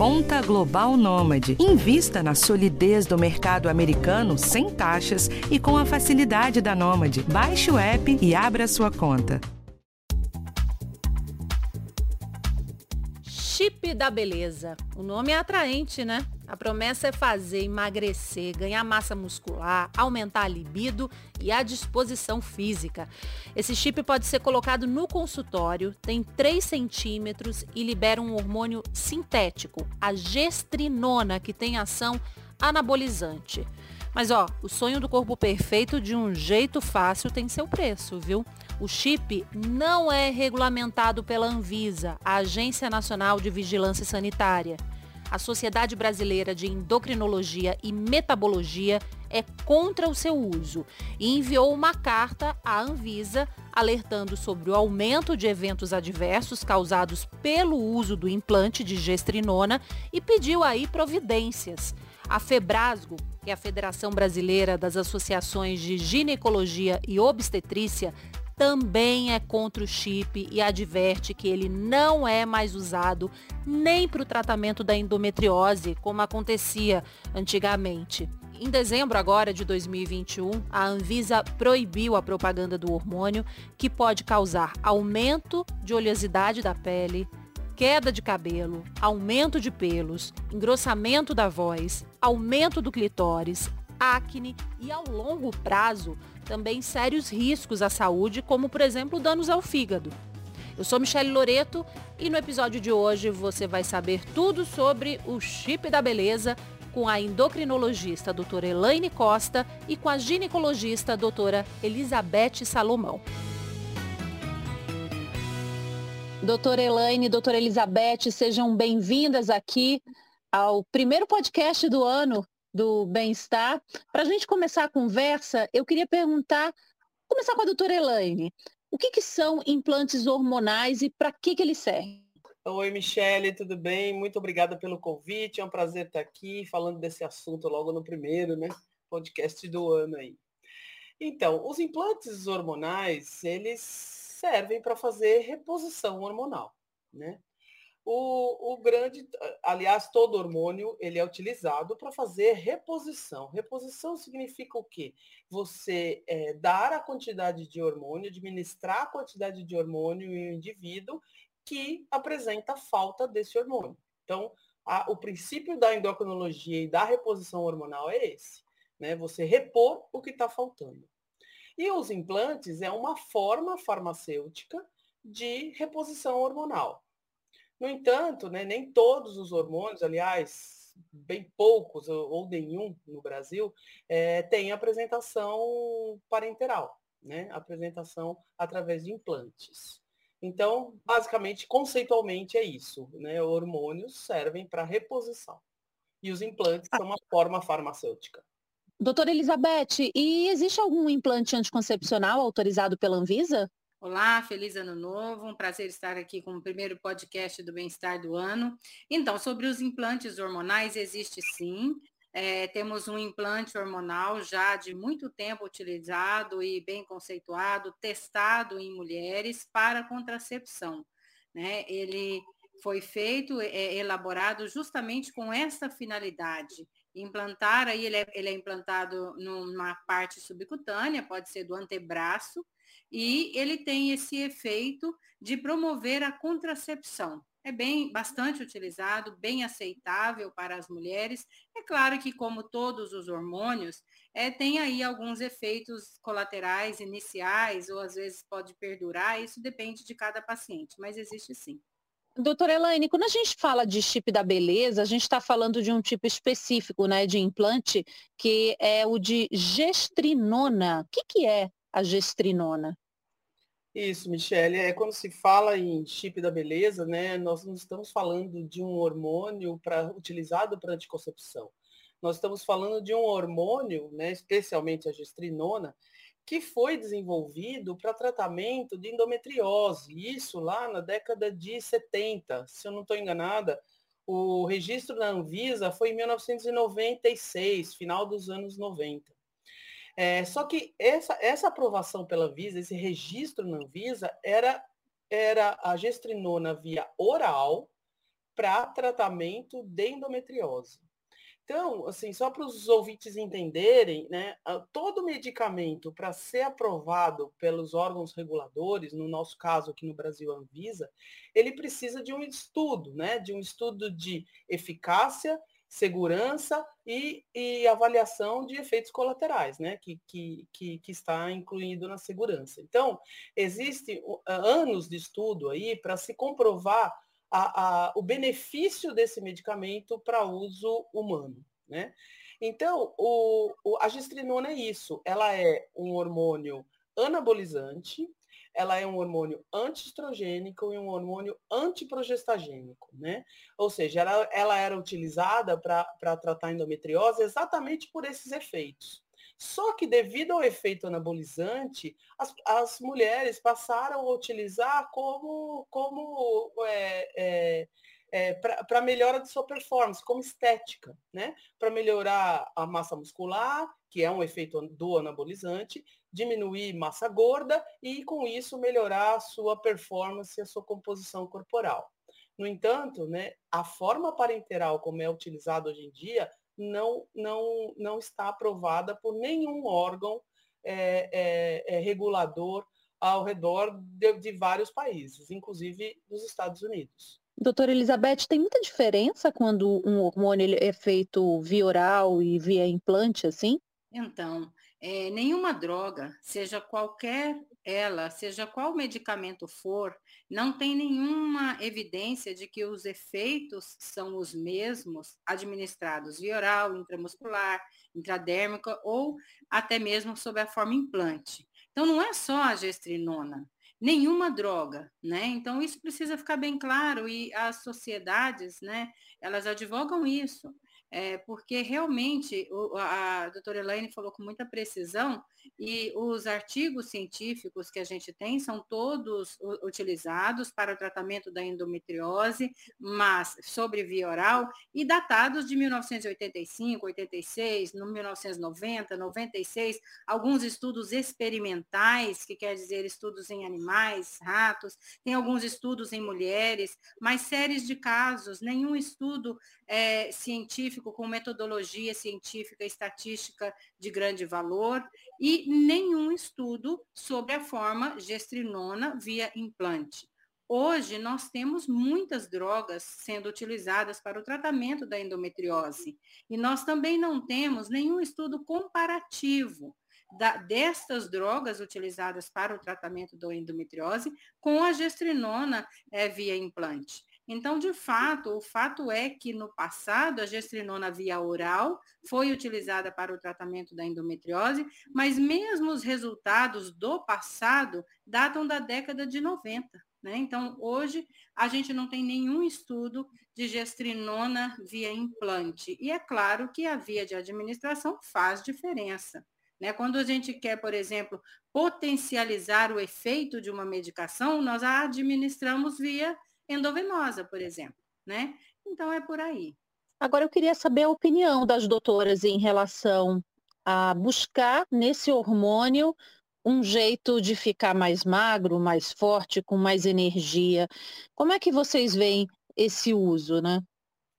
Conta Global Nômade. Invista na solidez do mercado americano sem taxas e com a facilidade da Nômade. Baixe o app e abra sua conta. Chip da beleza. O nome é atraente, né? A promessa é fazer emagrecer, ganhar massa muscular, aumentar a libido e a disposição física. Esse chip pode ser colocado no consultório, tem 3 centímetros e libera um hormônio sintético, a gestrinona, que tem ação anabolizante. Mas ó, o sonho do corpo perfeito de um jeito fácil tem seu preço, viu? O chip não é regulamentado pela Anvisa, a Agência Nacional de Vigilância Sanitária a Sociedade Brasileira de Endocrinologia e Metabologia é contra o seu uso e enviou uma carta à Anvisa alertando sobre o aumento de eventos adversos causados pelo uso do implante de gestrinona e pediu aí providências. A Febrasgo, que é a Federação Brasileira das Associações de Ginecologia e Obstetrícia, também é contra o chip e adverte que ele não é mais usado nem para o tratamento da endometriose, como acontecia antigamente. Em dezembro agora de 2021, a Anvisa proibiu a propaganda do hormônio, que pode causar aumento de oleosidade da pele, queda de cabelo, aumento de pelos, engrossamento da voz, aumento do clitóris, acne e, ao longo prazo, também sérios riscos à saúde, como, por exemplo, danos ao fígado. Eu sou Michelle Loreto e no episódio de hoje você vai saber tudo sobre o chip da beleza com a endocrinologista doutora Elaine Costa e com a ginecologista doutora Elizabeth Salomão. Doutora Elaine, doutora Elizabeth, sejam bem-vindas aqui ao primeiro podcast do ano do bem-estar. Para a gente começar a conversa, eu queria perguntar, começar com a doutora Elaine, o que, que são implantes hormonais e para que, que eles servem? Oi, Michele, tudo bem? Muito obrigada pelo convite. É um prazer estar aqui falando desse assunto logo no primeiro, né? Podcast do ano aí. Então, os implantes hormonais, eles servem para fazer reposição hormonal, né? O, o, grande, aliás, todo hormônio ele é utilizado para fazer reposição. Reposição significa o quê? Você é, dar a quantidade de hormônio, administrar a quantidade de hormônio em um indivíduo que apresenta falta desse hormônio. Então, a, o princípio da endocrinologia e da reposição hormonal é esse, né? Você repor o que está faltando. E os implantes é uma forma farmacêutica de reposição hormonal. No entanto, né, nem todos os hormônios, aliás, bem poucos ou, nenhum no Brasil, é, têm apresentação parenteral, né? apresentação através de implantes. Então, basicamente, conceitualmente é isso. Né? Hormônios servem para reposição. E os implantes são uma forma farmacêutica. Doutora Elizabeth, e existe algum implante anticoncepcional autorizado pela Anvisa? Olá, feliz ano novo, um prazer estar aqui com o primeiro podcast do bem-estar do ano. Então, sobre os implantes hormonais, existe sim. É, temos um implante hormonal já de muito tempo utilizado e bem conceituado, testado em mulheres para contracepção. Né? Ele foi feito, é, elaborado justamente com essa finalidade. Implantar, aí ele é, ele é implantado numa parte subcutânea, pode ser do antebraço, e ele tem esse efeito de promover a contracepção. É bem bastante utilizado, bem aceitável para as mulheres. É claro que, como todos os hormônios, é, tem aí alguns efeitos colaterais iniciais, ou às vezes pode perdurar, isso depende de cada paciente, mas existe sim. Doutora Elaine, quando a gente fala de chip da beleza, a gente está falando de um tipo específico né, de implante, que é o de gestrinona. O que, que é a gestrinona? Isso, Michele, é quando se fala em chip da beleza, né, nós não estamos falando de um hormônio pra, utilizado para anticoncepção. Nós estamos falando de um hormônio, né, especialmente a gestrinona, que foi desenvolvido para tratamento de endometriose. Isso lá na década de 70, se eu não estou enganada, o registro da Anvisa foi em 1996, final dos anos 90. É, só que essa, essa aprovação pela Anvisa, esse registro na Anvisa, era, era a gestrinona via oral para tratamento de endometriose. Então, assim, só para os ouvintes entenderem, né, todo medicamento para ser aprovado pelos órgãos reguladores, no nosso caso aqui no Brasil, a Anvisa, ele precisa de um estudo, né, de um estudo de eficácia, segurança e, e avaliação de efeitos colaterais, né, que, que, que, que está incluído na segurança. Então, existe anos de estudo aí para se comprovar a, a, o benefício desse medicamento para uso humano. Né? Então, o, o, a gestrinona é isso, ela é um hormônio anabolizante, ela é um hormônio antiestrogênico e um hormônio antiprogestagênico, né? Ou seja, ela, ela era utilizada para tratar endometriose exatamente por esses efeitos. Só que devido ao efeito anabolizante, as, as mulheres passaram a utilizar como, como é, é, é, para melhora de sua performance, como estética, né? Para melhorar a massa muscular, que é um efeito do anabolizante, diminuir massa gorda e, com isso, melhorar a sua performance e a sua composição corporal. No entanto, né, a forma parenteral como é utilizada hoje em dia não, não, não está aprovada por nenhum órgão é, é, é, regulador ao redor de, de vários países, inclusive dos Estados Unidos. Doutora Elizabeth, tem muita diferença quando um hormônio é feito via oral e via implante, assim? Então, é, nenhuma droga, seja qualquer ela, seja qual medicamento for, não tem nenhuma evidência de que os efeitos são os mesmos administrados via oral, intramuscular, intradérmica ou até mesmo sob a forma implante. Então, não é só a gestrinona, nenhuma droga, né? Então, isso precisa ficar bem claro e as sociedades, né, elas advogam isso é, porque realmente o, a, doutora Elaine falou com muita precisão e os artigos científicos que a gente tem são todos utilizados para o tratamento da endometriose, mas sobre via oral e datados de 1985, 86, no 1990, 96, alguns estudos experimentais, que quer dizer estudos em animais, ratos, tem alguns estudos em mulheres, mas séries de casos, nenhum estudo é, científico com metodologia científica e estatística de grande valor e nenhum estudo sobre a forma gestrinona via implante. Hoje, nós temos muitas drogas sendo utilizadas para o tratamento da endometriose e nós também não temos nenhum estudo comparativo da, destas drogas utilizadas para o tratamento da endometriose com a gestrinona é, via implante. Então, de fato, o fato é que no passado a gestrinona via oral foi utilizada para o tratamento da endometriose, mas mesmo os resultados do passado datam da década de 90. Né? Então, hoje, a gente não tem nenhum estudo de gestrinona via implante. E é claro que a via de administração faz diferença. Né? Quando a gente quer, por exemplo, potencializar o efeito de uma medicação, nós a administramos via endovenosa, por exemplo, né? Então é por aí. Agora eu queria saber a opinião das doutoras em relação a buscar nesse hormônio um jeito de ficar mais magro, mais forte, com mais energia. Como é que vocês veem esse uso, né?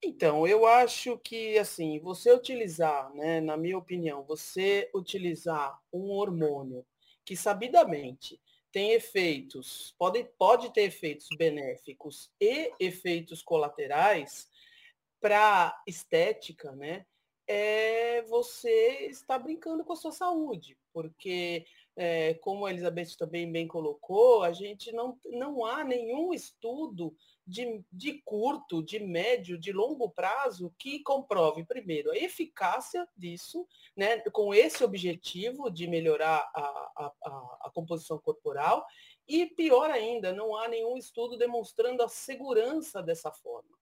Então, eu acho que, assim, você utilizar, né, na minha opinião, você utilizar um hormônio que sabidamente tem efeitos, pode, pode ter efeitos benéficos e efeitos colaterais para estética, né? É você está brincando com a sua saúde, porque é, como a Elizabeth também bem colocou, a gente não, não há nenhum estudo de, de curto, de médio, de longo prazo que comprove, primeiro, a eficácia disso, né, com esse objetivo de melhorar a, a, a composição corporal, e pior ainda, não há nenhum estudo demonstrando a segurança dessa forma.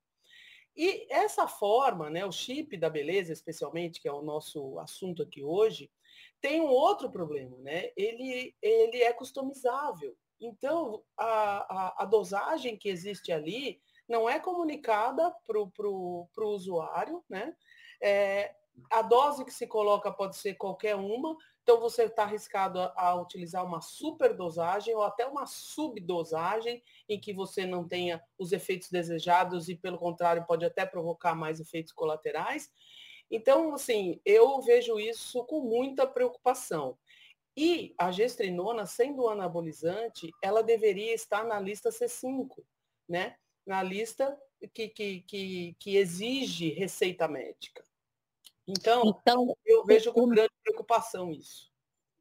E essa forma, né, o chip da beleza, especialmente, que é o nosso assunto aqui hoje, tem um outro problema, né? Ele, ele é customizável. Então, a, a, a dosagem que existe ali não é comunicada para o usuário, né? É, a dose que se coloca pode ser qualquer uma, então você está arriscado a, a, utilizar uma superdosagem ou até uma subdosagem, em que você não tenha os efeitos desejados e, pelo contrário, pode até provocar mais efeitos colaterais. Então, assim, eu vejo isso com muita preocupação. E a gestrinona, sendo anabolizante, ela deveria estar na lista C5, né? Na lista que, que, que, que exige receita médica. Então, então eu vejo com o, grande preocupação isso.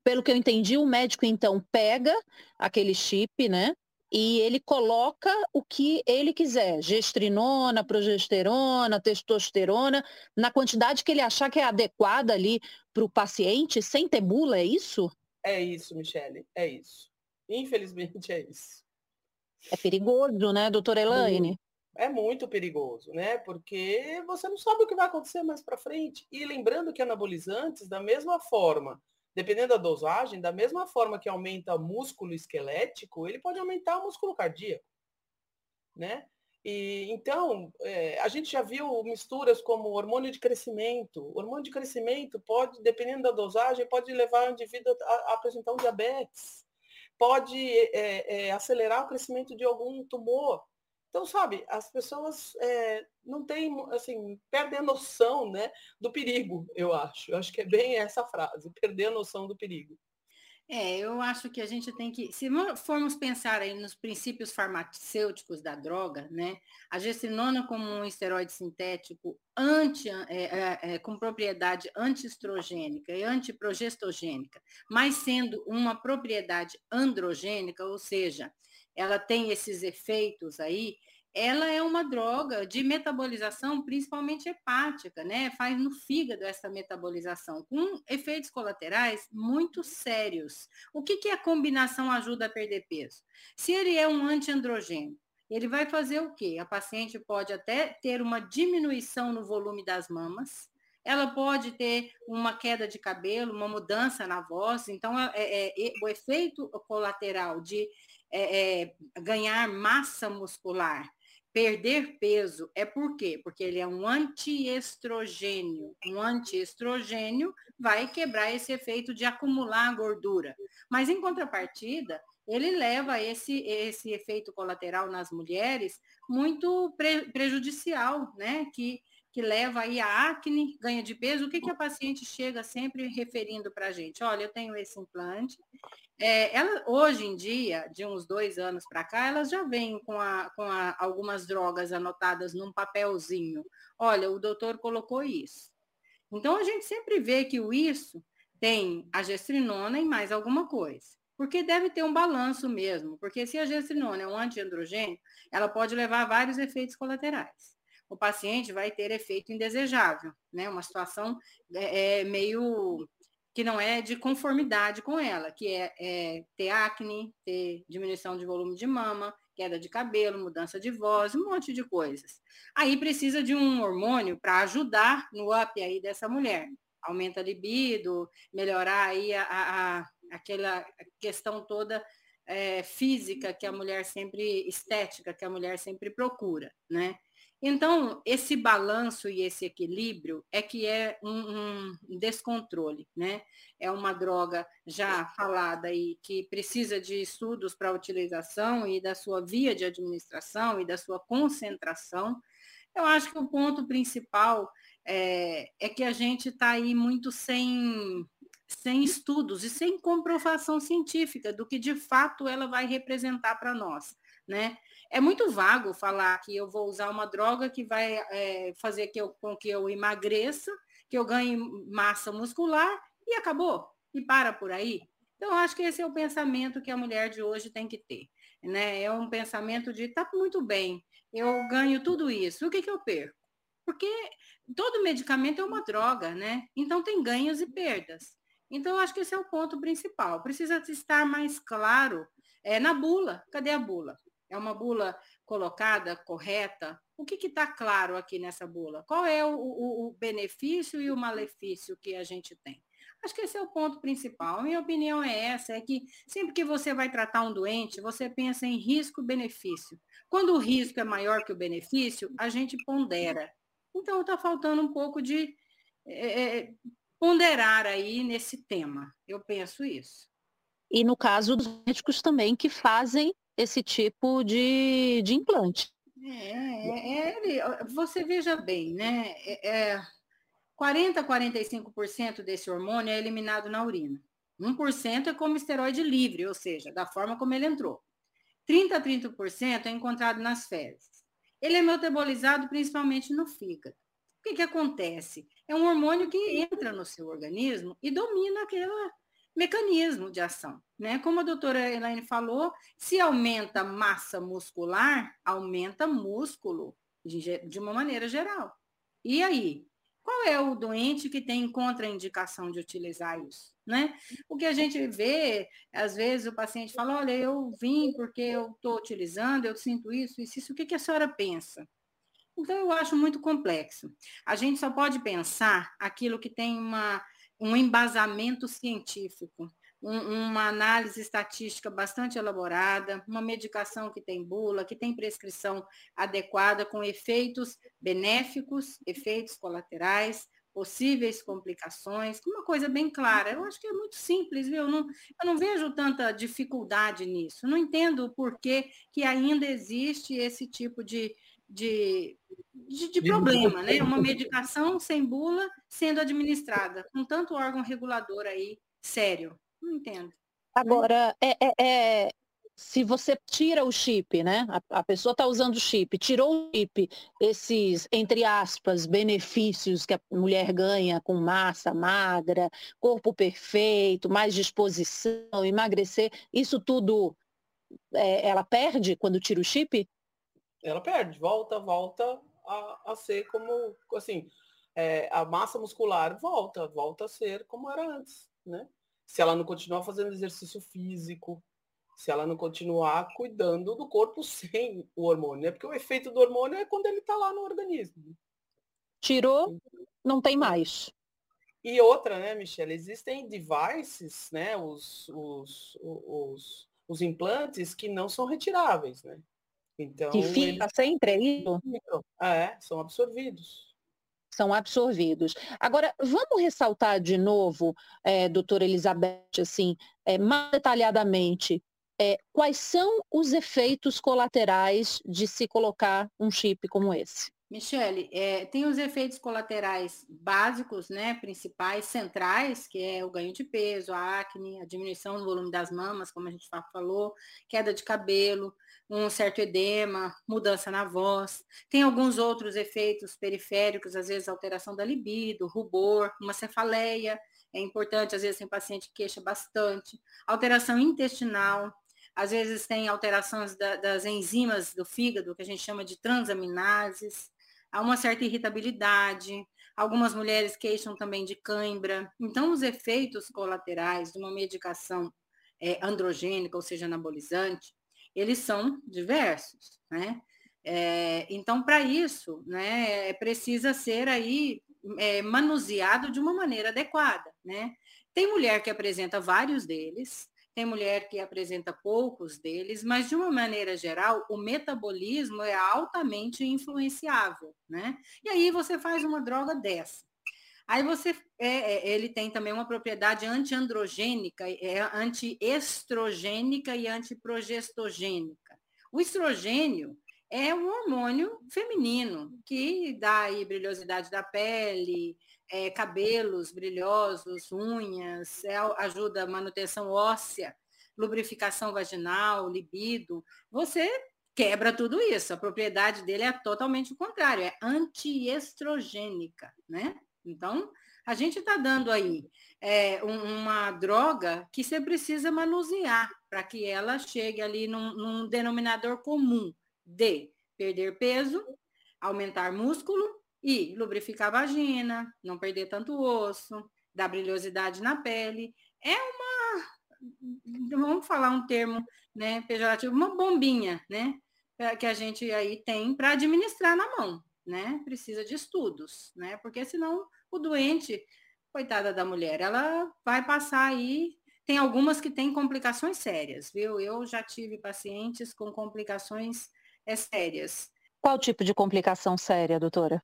Pelo que eu entendi, o médico então pega aquele chip, né? E ele coloca o que ele quiser, gestrinona, progesterona, testosterona, na quantidade que ele achar que é adequada ali para o paciente, sem ter bula, é isso? É isso, Michele, é isso. Infelizmente é isso. É perigoso, né, doutora Elaine? é muito perigoso, né? Porque você não sabe o que vai acontecer mais para frente. E lembrando que anabolizantes, da mesma forma, dependendo da dosagem, da mesma forma que aumenta o músculo esquelético, ele pode aumentar o músculo cardíaco, né? E, então, é, a gente já viu misturas como hormônio de crescimento. O hormônio de crescimento pode, dependendo da dosagem, pode levar o indivíduo a, a apresentar um diabetes, pode é, é, acelerar o crescimento de algum tumor. Então, sabe, as pessoas é, não têm, assim, perdem a noção né, do perigo, eu acho. Eu acho que é bem essa frase, perder a noção do perigo. É, eu acho que a gente tem que, se formos pensar aí nos princípios farmacêuticos da droga, né, a gestrinona como um esteroide sintético anti, é, é, é, com propriedade antiestrogênica e antiprogestogênica, mas sendo uma propriedade androgênica, ou seja, ela tem esses efeitos aí, ela é uma droga de metabolização, principalmente hepática, né? Faz no fígado essa metabolização, com efeitos colaterais muito sérios. O que, que a combinação ajuda a perder peso? Se ele é um antiandrogênio, ele vai fazer o quê? A paciente pode até ter uma diminuição no volume das mamas, ela pode ter uma queda de cabelo, uma mudança na voz. Então, é, é, é, o efeito colateral de é, é, ganhar massa muscular, perder peso, é por quê? Porque ele é um antiestrogênio. Um antiestrogênio vai quebrar esse efeito de acumular gordura. Mas, em contrapartida, ele leva esse, esse efeito colateral nas mulheres muito pre, prejudicial, né? Que que leva aí a acne, ganha de peso, o que, que a paciente chega sempre referindo para a gente? Olha, eu tenho esse implante. É, ela, hoje em dia, de uns dois anos para cá, elas já vêm com, a, com a, algumas drogas anotadas num papelzinho. Olha, o doutor colocou isso. Então, a gente sempre vê que o isso tem a gestrinona e mais alguma coisa. Porque deve ter um balanço mesmo, porque se a gestrinona é um antiandrogênio, ela pode levar a vários efeitos colaterais o paciente vai ter efeito indesejável, né? Uma situação é, é meio que não é de conformidade com ela, que é, é, ter acne, ter diminuição de volume de mama, queda de cabelo, mudança de voz, um monte de coisas. Aí precisa de um hormônio para ajudar no up aí dessa mulher. Aumenta a libido, melhorar aí a, a, a aquela questão toda é, física que a mulher sempre, estética que a mulher sempre procura, né? Então, esse balanço e esse equilíbrio é que é um, um, descontrole, né? É uma droga já falada e que precisa de estudos para utilização e da sua via de administração e da sua concentração. Eu acho que o ponto principal é, é que a gente está aí muito sem, sem estudos e sem comprovação científica do que de fato ela vai representar para nós, né? É muito vago falar que eu vou usar uma droga que vai é, fazer que eu, com que eu emagreça, que eu ganhe massa muscular e acabou. E para por aí. Então, acho que esse é o pensamento que a mulher de hoje tem que ter. Né? É um pensamento de tá muito bem, eu ganho tudo isso, o que, que eu perco? Porque todo medicamento é uma droga, né? Então tem ganhos e perdas. Então, acho que esse é o ponto principal. Precisa estar mais claro é, na bula. Cadê a bula? É uma bula colocada, correta? O que está claro aqui nessa bula? Qual é o, o, o, benefício e o malefício que a gente tem? Acho que esse é o ponto principal. Minha opinião é essa, é que sempre que você vai tratar um doente, você pensa em risco-benefício. Quando o risco é maior que o benefício, a gente pondera. Então está faltando um pouco de é, ponderar aí nesse tema. Eu penso isso. E no caso dos médicos também que fazem esse tipo de, de implante. É, é, você veja bem, né? É, 40 a 45% desse hormônio é eliminado na urina. 1% é como esteroide livre, ou seja, da forma como ele entrou. 30 a 30% é encontrado nas fezes. Ele é metabolizado principalmente no fígado. O que, que acontece? É um hormônio que entra no seu organismo e domina aquele mecanismo de ação. Né? Como a doutora Elaine falou, se aumenta massa muscular, aumenta músculo de, de uma maneira geral. E aí? Qual é o doente que tem contraindicação de utilizar isso? Né? O que a gente vê, às vezes o paciente fala, olha, eu vim porque eu estou utilizando, eu sinto isso, isso, isso, o que, que a senhora pensa? Então, eu acho muito complexo. A gente só pode pensar aquilo que tem uma, um embasamento científico, um, uma análise estatística bastante elaborada, uma medicação que tem bula, que tem prescrição adequada, com efeitos benéficos, efeitos colaterais, possíveis complicações, uma coisa bem clara. Eu acho que é muito simples, viu? Eu não, eu não vejo tanta dificuldade nisso. Não entendo o porquê que ainda existe esse tipo de, de, de, de problema, né? Uma medicação sem bula sendo administrada, com tanto órgão regulador aí sério. Não entendo. Agora, é, é, é, se você tira o chip, né? A, a pessoa está usando o chip, tirou o chip, esses, entre aspas, benefícios que a mulher ganha com massa magra, corpo perfeito, mais disposição, emagrecer, isso tudo é, ela perde quando tira o chip? Ela perde, volta, volta a, a ser como, assim, é, a massa muscular volta, volta a ser como era antes, né? Se ela não continuar fazendo exercício físico, se ela não continuar cuidando do corpo sem o hormônio, né? Porque o efeito do hormônio é quando ele está lá no organismo. Tirou, não tem mais. E outra, né, Michelle, existem devices, né, os, os, os, os implantes que não são retiráveis, né? Então, que fica eles... sempre aí? É, são absorvidos são absorvidos. Agora, vamos ressaltar de novo, é, doutora Elizabeth, assim, é, mais detalhadamente, é, quais são os efeitos colaterais de se colocar um chip como esse? Michele, é, tem os efeitos colaterais básicos, né, principais, centrais, que é o ganho de peso, a acne, a diminuição do volume das mamas, como a gente falou, queda de cabelo, um certo edema, mudança na voz. Tem alguns outros efeitos periféricos, às vezes alteração da libido, rubor, uma cefaleia, é importante, às vezes tem paciente que queixa bastante, alteração intestinal, às vezes tem alterações da, das enzimas do fígado, que a gente chama de transaminases, há uma certa irritabilidade, algumas mulheres queixam também de cãibra. Então, os efeitos colaterais de uma medicação é, androgênica, ou seja, anabolizante, eles são diversos, né? É, então, para isso, né, precisa ser aí é, manuseado de uma maneira adequada, né? Tem mulher que apresenta vários deles, tem mulher que apresenta poucos deles, mas de uma maneira geral, o metabolismo é altamente influenciável, né? E aí você faz uma droga dessa. Aí você, é, é, ele tem também uma propriedade antiandrogênica, é, antiestrogênica e antiprogestogênica. O estrogênio é um hormônio feminino que dá aí brilhosidade da pele, é, cabelos brilhosos, unhas, é, ajuda a manutenção óssea, lubrificação vaginal, libido. Você quebra tudo isso. A propriedade dele é totalmente o contrário, é antiestrogênica, né? Então, a gente está dando aí é, uma droga que você precisa manusear para que ela chegue ali num, num denominador comum de perder peso, aumentar músculo e lubrificar a vagina, não perder tanto osso, dar brilhosidade na pele. É uma, vamos falar um termo né, pejorativo, uma bombinha, né? Que a gente aí tem para administrar na mão, né? Precisa de estudos, né? Porque senão o doente, coitada da mulher, ela vai passar aí. Tem algumas que têm complicações sérias, viu? Eu já tive pacientes com complicações é, sérias. Qual tipo de complicação séria, doutora?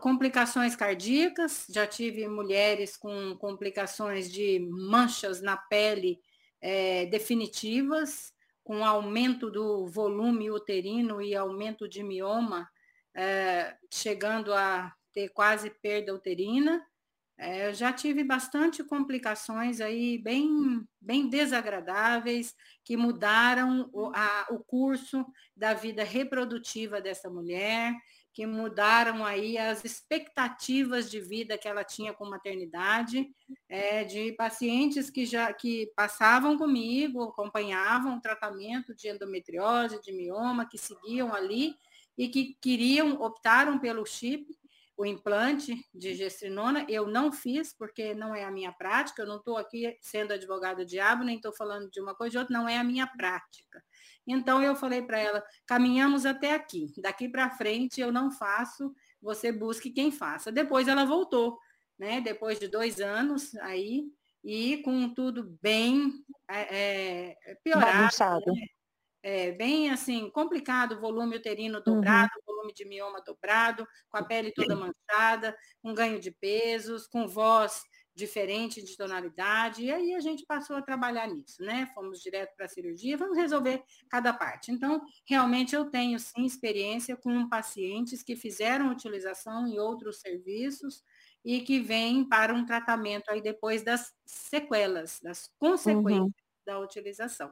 Complicações cardíacas, já tive mulheres com complicações de manchas na pele é, definitivas, com aumento do volume uterino e aumento de mioma, é, chegando a ter quase perda uterina. É, já tive bastante complicações aí bem, bem desagradáveis, que mudaram o, a, o curso da vida reprodutiva dessa mulher, que mudaram aí as expectativas de vida que ela tinha com maternidade, é, de pacientes que já que passavam comigo, acompanhavam o tratamento de endometriose, de mioma, que seguiam ali e que queriam, optaram pelo chip, o implante de gestrinona. Eu não fiz, porque não é a minha prática, eu não estou aqui sendo advogado diabo, nem estou falando de uma coisa ou de outra, não é a minha prática. Então eu falei para ela, caminhamos até aqui, daqui para frente eu não faço, você busque quem faça. Depois ela voltou, né? Depois de dois anos aí, e com tudo bem é, é piorado. Né? É, bem assim, complicado, volume uterino dobrado, uhum. Volume de mioma dobrado, com a pele toda manchada, com ganho de pesos, com voz diferente de tonalidade, e aí a gente passou a trabalhar nisso, né? Fomos direto para a cirurgia, vamos resolver cada parte. Então, realmente eu tenho sim experiência com pacientes que fizeram utilização em outros serviços e que vêm para um tratamento aí depois das sequelas, das consequências uhum. da utilização.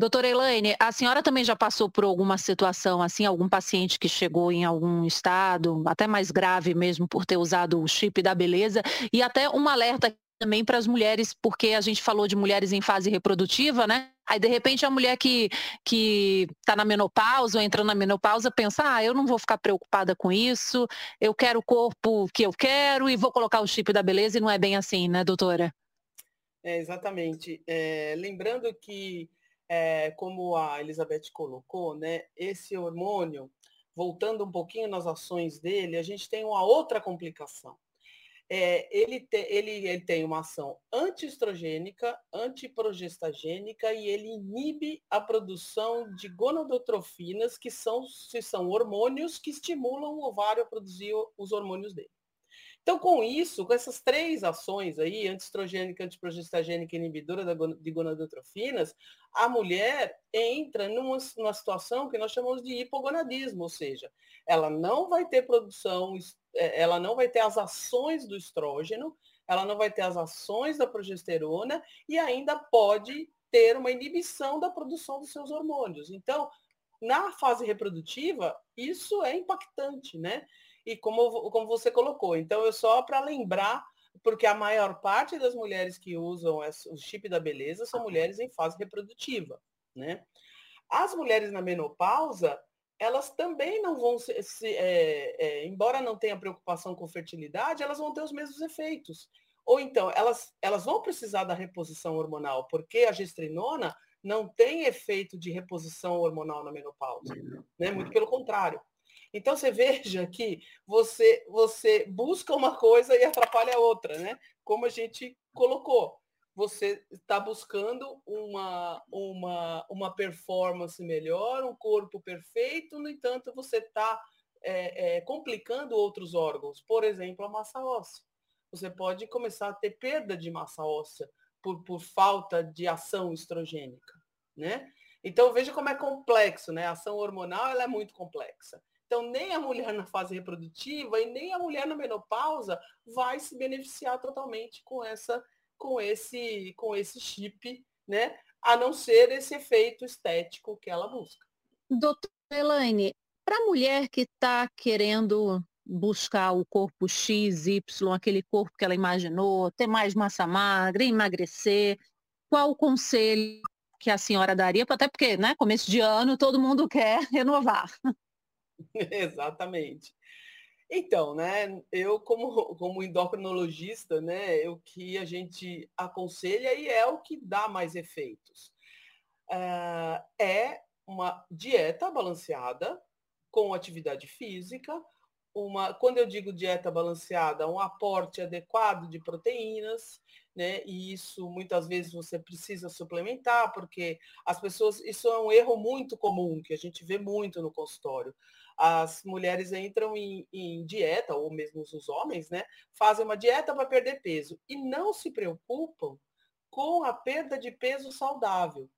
Doutora Elaine, a senhora também já passou por alguma situação assim, algum paciente que chegou em algum estado, até mais grave mesmo, por ter usado o chip da beleza, e até um alerta também para as mulheres, porque a gente falou de mulheres em fase reprodutiva, né? Aí, de repente, a mulher que que está na menopausa ou entrando na menopausa pensa, ah, eu não vou ficar preocupada com isso, eu quero o corpo que eu quero e vou colocar o chip da beleza, e não é bem assim, né, doutora? É, exatamente. É, lembrando que é, como a Elizabeth colocou, né, esse hormônio, voltando um pouquinho nas ações dele, a gente tem uma outra complicação. É, ele, te, ele, ele tem uma ação antiestrogênica, antiprogestagênica e ele inibe a produção de gonadotrofinas, que são, que são hormônios que estimulam o ovário a produzir os hormônios dele. Então, com isso, com essas três ações aí, antiestrogênica, antiprogestagênica e inibidora de gonadotrofinas, a mulher entra numa, numa situação que nós chamamos de hipogonadismo, ou seja, ela não vai ter produção, é, ela não vai ter as ações do estrógeno, ela não vai ter as ações da progesterona e ainda pode ter uma inibição da produção dos seus hormônios. Então, na fase reprodutiva, isso é impactante, né? E como, como você colocou. Então, eu só para lembrar, porque a maior parte das mulheres que usam o chip da beleza são mulheres em fase reprodutiva, né? As mulheres na menopausa, elas também não vão se, se é, é, embora não tenha preocupação com fertilidade, elas vão ter os mesmos efeitos. Ou então, elas, elas vão precisar da reposição hormonal, porque a gestrinona não tem efeito de reposição hormonal na menopausa, né? Muito pelo contrário. Então você veja que você, você busca uma coisa e atrapalha a outra, né? Como a gente colocou. Você está buscando uma, uma, uma performance melhor, um corpo perfeito, no entanto, você está é, é, complicando outros órgãos, por exemplo, a massa óssea. Você pode começar a ter perda de massa óssea por, por falta de ação estrogênica, né? Então veja como é complexo, né? A ação hormonal ela é muito complexa. Então, nem a mulher na fase reprodutiva e nem a mulher na menopausa vai se beneficiar totalmente com essa com esse com esse chip, né? A não ser esse efeito estético que ela busca. Doutora Elaine, para a mulher que está querendo buscar o corpo X, Y, aquele corpo que ela imaginou, ter mais massa magra, emagrecer, qual o conselho que a senhora daria? Até porque, né, começo de ano, todo mundo quer renovar. Exatamente. Então, né, eu como, como endocrinologista, né, o que a gente aconselha e é o que dá mais efeitos. Uh, é uma dieta balanceada com atividade física, uma, quando eu digo dieta balanceada, um aporte adequado de proteínas, né? E isso muitas vezes você precisa suplementar, porque as pessoas, isso é um erro muito comum que a gente vê muito no consultório as mulheres entram em, em, dieta, ou mesmo os homens, né? Fazem uma dieta para perder peso e não se preocupam com a perda de peso saudável.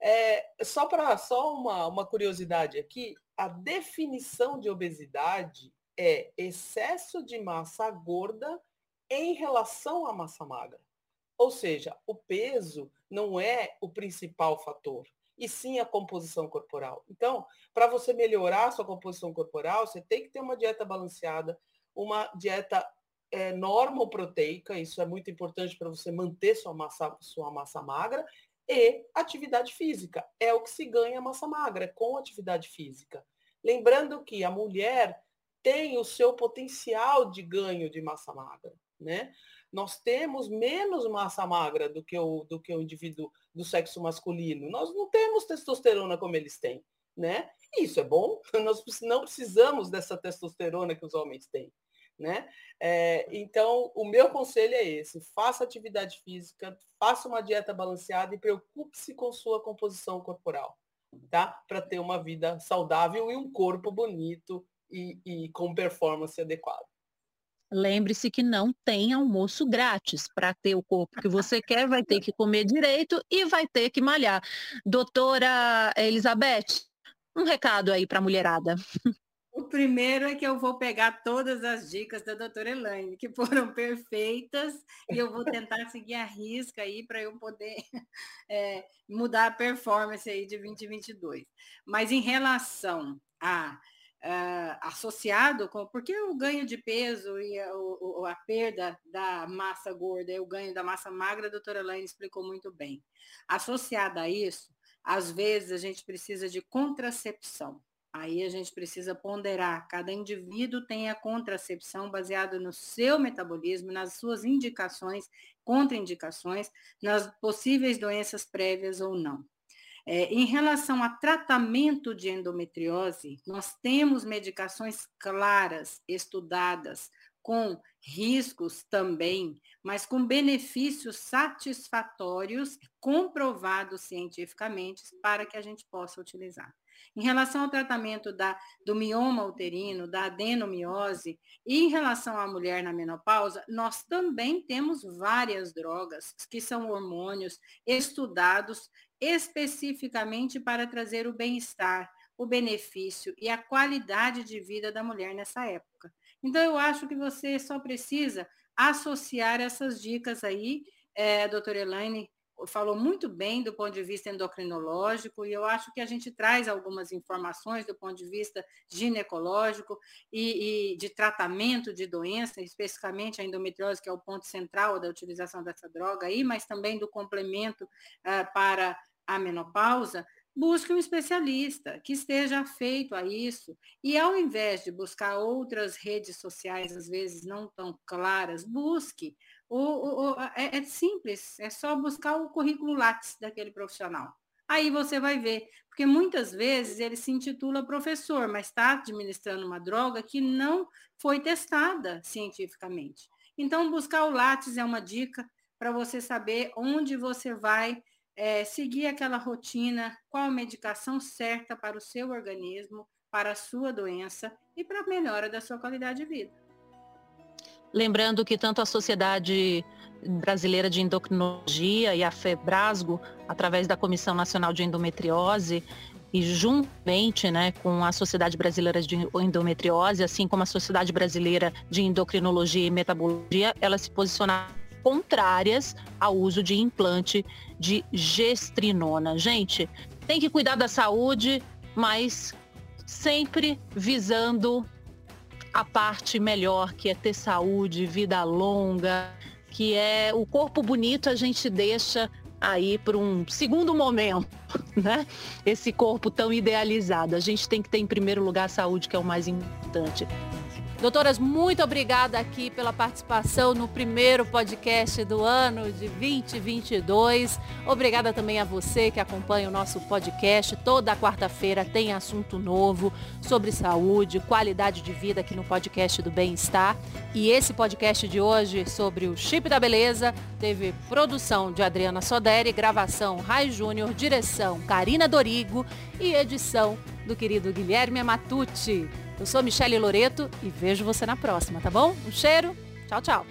É, só para só uma, uma curiosidade aqui, a definição de obesidade é excesso de massa gorda em relação à massa magra. Ou seja, o peso não é o principal fator, e sim a composição corporal. Então, para você melhorar a sua composição corporal, você tem que ter uma dieta balanceada, uma dieta é, proteica, isso é muito importante para você manter sua massa, sua massa magra, e atividade física. É o que se ganha massa magra, com atividade física. Lembrando que a mulher tem o seu potencial de ganho de massa magra, né? Nós temos menos massa magra do que o, do que o indivíduo do sexo masculino. Nós não temos testosterona como eles têm, né? Isso é bom. Nós não precisamos dessa testosterona que os homens têm, né? É, então, o meu conselho é esse: faça atividade física, faça uma dieta balanceada e preocupe-se com sua composição corporal, tá? Para ter uma vida saudável e um corpo bonito e, e com performance adequada. Lembre-se que não tem almoço grátis. Para ter o corpo que você quer, vai ter que comer direito e vai ter que malhar. Doutora Elizabeth, um recado aí para a mulherada. O primeiro é que eu vou pegar todas as dicas da doutora Elaine, que foram perfeitas, e eu vou tentar seguir a risca aí para eu poder é, mudar a performance aí de 2022. Mas em relação a uh, associado com. Porque o ganho de peso e a, o, a, perda da massa gorda e o ganho da massa magra, a doutora Elaine explicou muito bem. Associada a isso, às vezes a gente precisa de contracepção. Aí a gente precisa ponderar. Cada indivíduo tem a contracepção baseada no seu metabolismo, nas suas indicações, contraindicações, nas possíveis doenças prévias ou não. É, em relação a tratamento de endometriose, nós temos medicações claras, estudadas, com riscos também, mas com benefícios satisfatórios, comprovados cientificamente, para que a gente possa utilizar. Em relação ao tratamento da, do mioma uterino, da adenomiose, e em relação à mulher na menopausa, nós também temos várias drogas, que são hormônios estudados especificamente para trazer o bem-estar, o benefício e a qualidade de vida da mulher nessa época. Então, eu acho que você só precisa associar essas dicas aí. É, a doutora Elaine falou muito bem do ponto de vista endocrinológico, e eu acho que a gente traz algumas informações do ponto de vista ginecológico e, e de tratamento de doença, especificamente a endometriose, que é o ponto central da utilização dessa droga aí, mas também do complemento uh, para a menopausa, busque um especialista que esteja afeito a isso. E ao invés de buscar outras redes sociais, às vezes não tão claras, busque. O, o, é, é, simples, é só buscar o currículo Lattes daquele profissional. Aí você vai ver, porque muitas vezes ele se intitula professor, mas está administrando uma droga que não foi testada cientificamente. Então, buscar o Lattes é uma dica para você saber onde você vai é, seguir aquela rotina, qual a medicação certa para o seu organismo, para a sua doença e para a melhora da sua qualidade de vida. Lembrando que tanto a Sociedade Brasileira de Endocrinologia e a FEBRASGO, através da Comissão Nacional de Endometriose, e juntamente né, com a Sociedade Brasileira de Endometriose, assim como a Sociedade Brasileira de Endocrinologia e Metabologia, elas se posicionaram contrárias ao uso de implante de gestrinona. Gente, tem que cuidar da saúde, mas sempre visando a parte melhor, que é ter saúde, vida longa, que é o corpo bonito a gente deixa aí para um segundo momento, né? Esse corpo tão idealizado. A gente tem que ter em primeiro lugar a saúde, que é o mais importante. Doutoras, muito obrigada aqui pela participação no primeiro podcast do ano de 2022. Obrigada também a você que acompanha o nosso podcast. Toda quarta-feira tem assunto novo sobre saúde, qualidade de vida aqui no podcast do Bem-Estar. E esse podcast de hoje sobre o chip da beleza teve produção de Adriana Soderi, gravação Rai Júnior, direção Karina Dorigo e edição do querido Guilherme Matucci. Eu sou Michele Loreto e vejo você na próxima, tá bom? Um cheiro. Tchau, tchau.